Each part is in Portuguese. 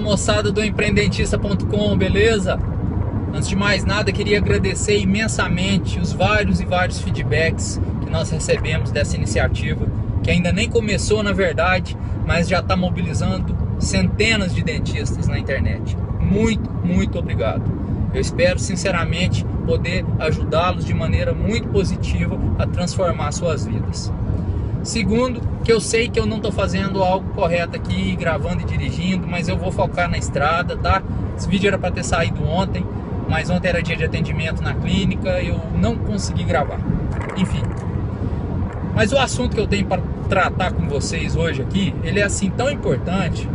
moçada do empreendentista.com, beleza? Antes de mais nada, queria agradecer imensamente os vários e vários feedbacks que nós recebemos dessa iniciativa, que ainda nem começou na verdade, mas já está mobilizando centenas de dentistas na internet. Muito, muito obrigado. Eu espero sinceramente poder ajudá-los de maneira muito positiva a transformar suas vidas. Segundo, que eu sei que eu não estou fazendo algo correto aqui, gravando e dirigindo, mas eu vou focar na estrada, tá? Esse vídeo era para ter saído ontem, mas ontem era dia de atendimento na clínica, eu não consegui gravar. Enfim. Mas o assunto que eu tenho para tratar com vocês hoje aqui, ele é assim tão importante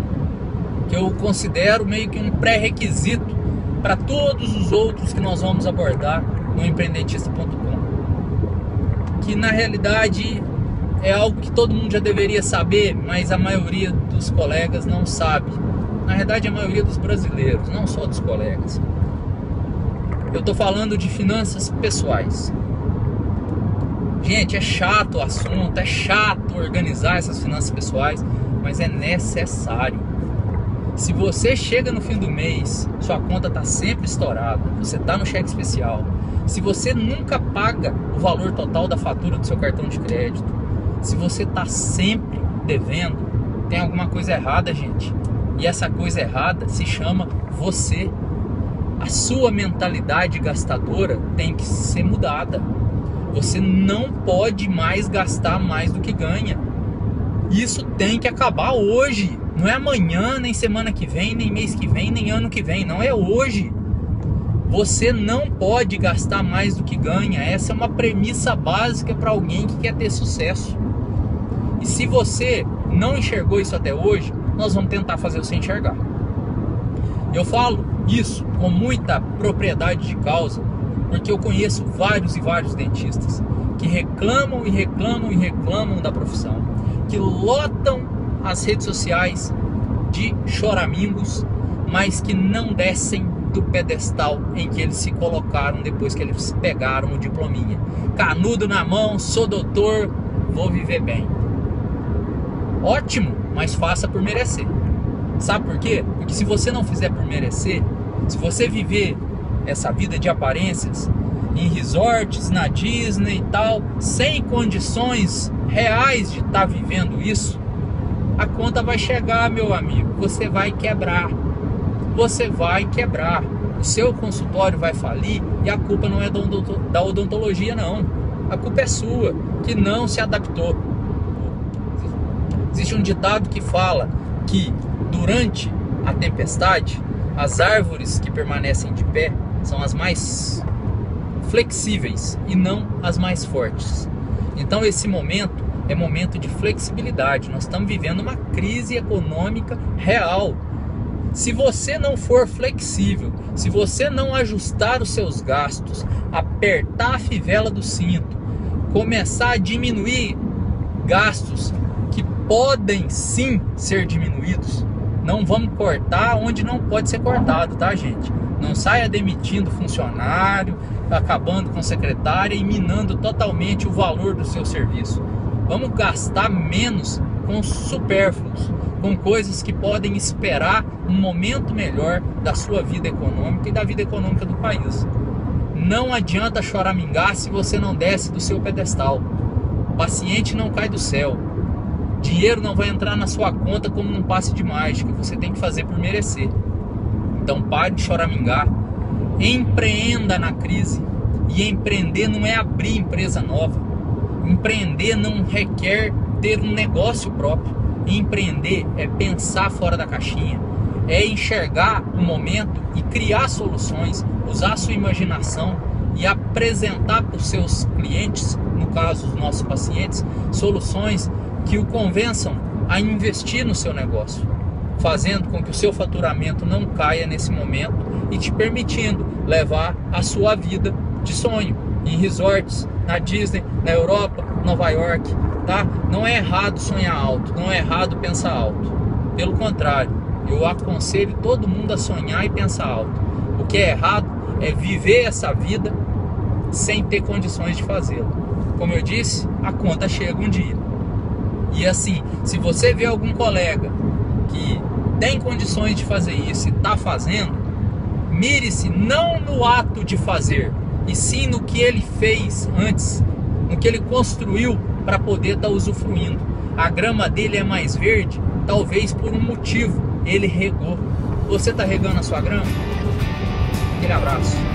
que eu considero meio que um pré-requisito para todos os outros que nós vamos abordar no empreendentista.com. Que na realidade é algo que todo mundo já deveria saber, mas a maioria dos colegas não sabe. Na verdade, a maioria dos brasileiros, não só dos colegas. Eu estou falando de finanças pessoais. Gente, é chato o assunto, é chato organizar essas finanças pessoais, mas é necessário. Se você chega no fim do mês, sua conta está sempre estourada, você está no cheque especial. Se você nunca paga o valor total da fatura do seu cartão de crédito, se você está sempre devendo, tem alguma coisa errada, gente. E essa coisa errada se chama você. A sua mentalidade gastadora tem que ser mudada. Você não pode mais gastar mais do que ganha. Isso tem que acabar hoje. Não é amanhã, nem semana que vem, nem mês que vem, nem ano que vem. Não é hoje. Você não pode gastar mais do que ganha. Essa é uma premissa básica para alguém que quer ter sucesso. E se você não enxergou isso até hoje, nós vamos tentar fazer você enxergar. Eu falo isso com muita propriedade de causa, porque eu conheço vários e vários dentistas que reclamam e reclamam e reclamam da profissão, que lotam as redes sociais de choramingos, mas que não descem do pedestal em que eles se colocaram depois que eles pegaram o diplominha. Canudo na mão, sou doutor, vou viver bem ótimo, mas faça por merecer. Sabe por quê? Porque se você não fizer por merecer, se você viver essa vida de aparências em resorts, na Disney e tal, sem condições reais de estar tá vivendo isso, a conta vai chegar, meu amigo. Você vai quebrar. Você vai quebrar. O seu consultório vai falir e a culpa não é da odontologia, não. A culpa é sua, que não se adaptou. Existe um ditado que fala que durante a tempestade, as árvores que permanecem de pé são as mais flexíveis e não as mais fortes. Então esse momento é momento de flexibilidade. Nós estamos vivendo uma crise econômica real. Se você não for flexível, se você não ajustar os seus gastos, apertar a fivela do cinto, começar a diminuir gastos podem sim ser diminuídos. Não vamos cortar onde não pode ser cortado, tá, gente? Não saia demitindo funcionário, acabando com secretária e minando totalmente o valor do seu serviço. Vamos gastar menos com supérfluos, com coisas que podem esperar um momento melhor da sua vida econômica e da vida econômica do país. Não adianta choramingar se você não desce do seu pedestal. O paciente não cai do céu. Dinheiro não vai entrar na sua conta como num passe de mágica, você tem que fazer por merecer. Então pare de choramingar, empreenda na crise. E empreender não é abrir empresa nova. Empreender não requer ter um negócio próprio. Empreender é pensar fora da caixinha, é enxergar o momento e criar soluções, usar sua imaginação e apresentar para os seus clientes, no caso os nossos pacientes, soluções que o convençam a investir no seu negócio, fazendo com que o seu faturamento não caia nesse momento e te permitindo levar a sua vida de sonho em resorts, na Disney, na Europa, Nova York, tá? Não é errado sonhar alto, não é errado pensar alto. Pelo contrário, eu aconselho todo mundo a sonhar e pensar alto. O que é errado é viver essa vida sem ter condições de fazê-lo. Como eu disse, a conta chega um dia. E assim, se você vê algum colega que tem condições de fazer isso e está fazendo, mire-se não no ato de fazer, e sim no que ele fez antes, no que ele construiu para poder estar tá usufruindo. A grama dele é mais verde, talvez por um motivo, ele regou. Você está regando a sua grama? Aquele abraço.